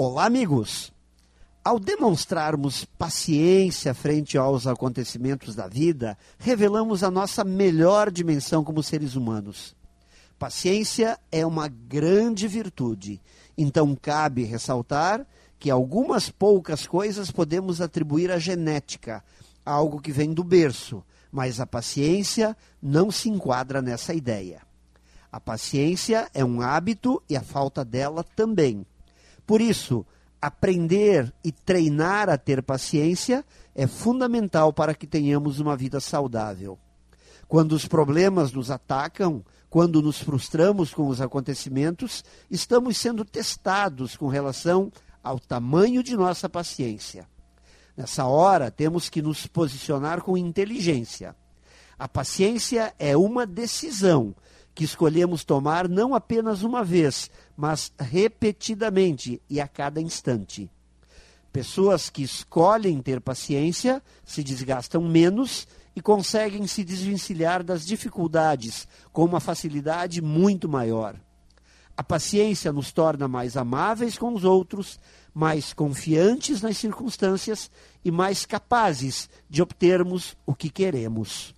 Olá, amigos! Ao demonstrarmos paciência frente aos acontecimentos da vida, revelamos a nossa melhor dimensão como seres humanos. Paciência é uma grande virtude, então cabe ressaltar que algumas poucas coisas podemos atribuir à genética, algo que vem do berço, mas a paciência não se enquadra nessa ideia. A paciência é um hábito e a falta dela também. Por isso, aprender e treinar a ter paciência é fundamental para que tenhamos uma vida saudável. Quando os problemas nos atacam, quando nos frustramos com os acontecimentos, estamos sendo testados com relação ao tamanho de nossa paciência. Nessa hora, temos que nos posicionar com inteligência. A paciência é uma decisão que escolhemos tomar não apenas uma vez, mas repetidamente e a cada instante. Pessoas que escolhem ter paciência se desgastam menos e conseguem se desvencilhar das dificuldades com uma facilidade muito maior. A paciência nos torna mais amáveis com os outros, mais confiantes nas circunstâncias e mais capazes de obtermos o que queremos.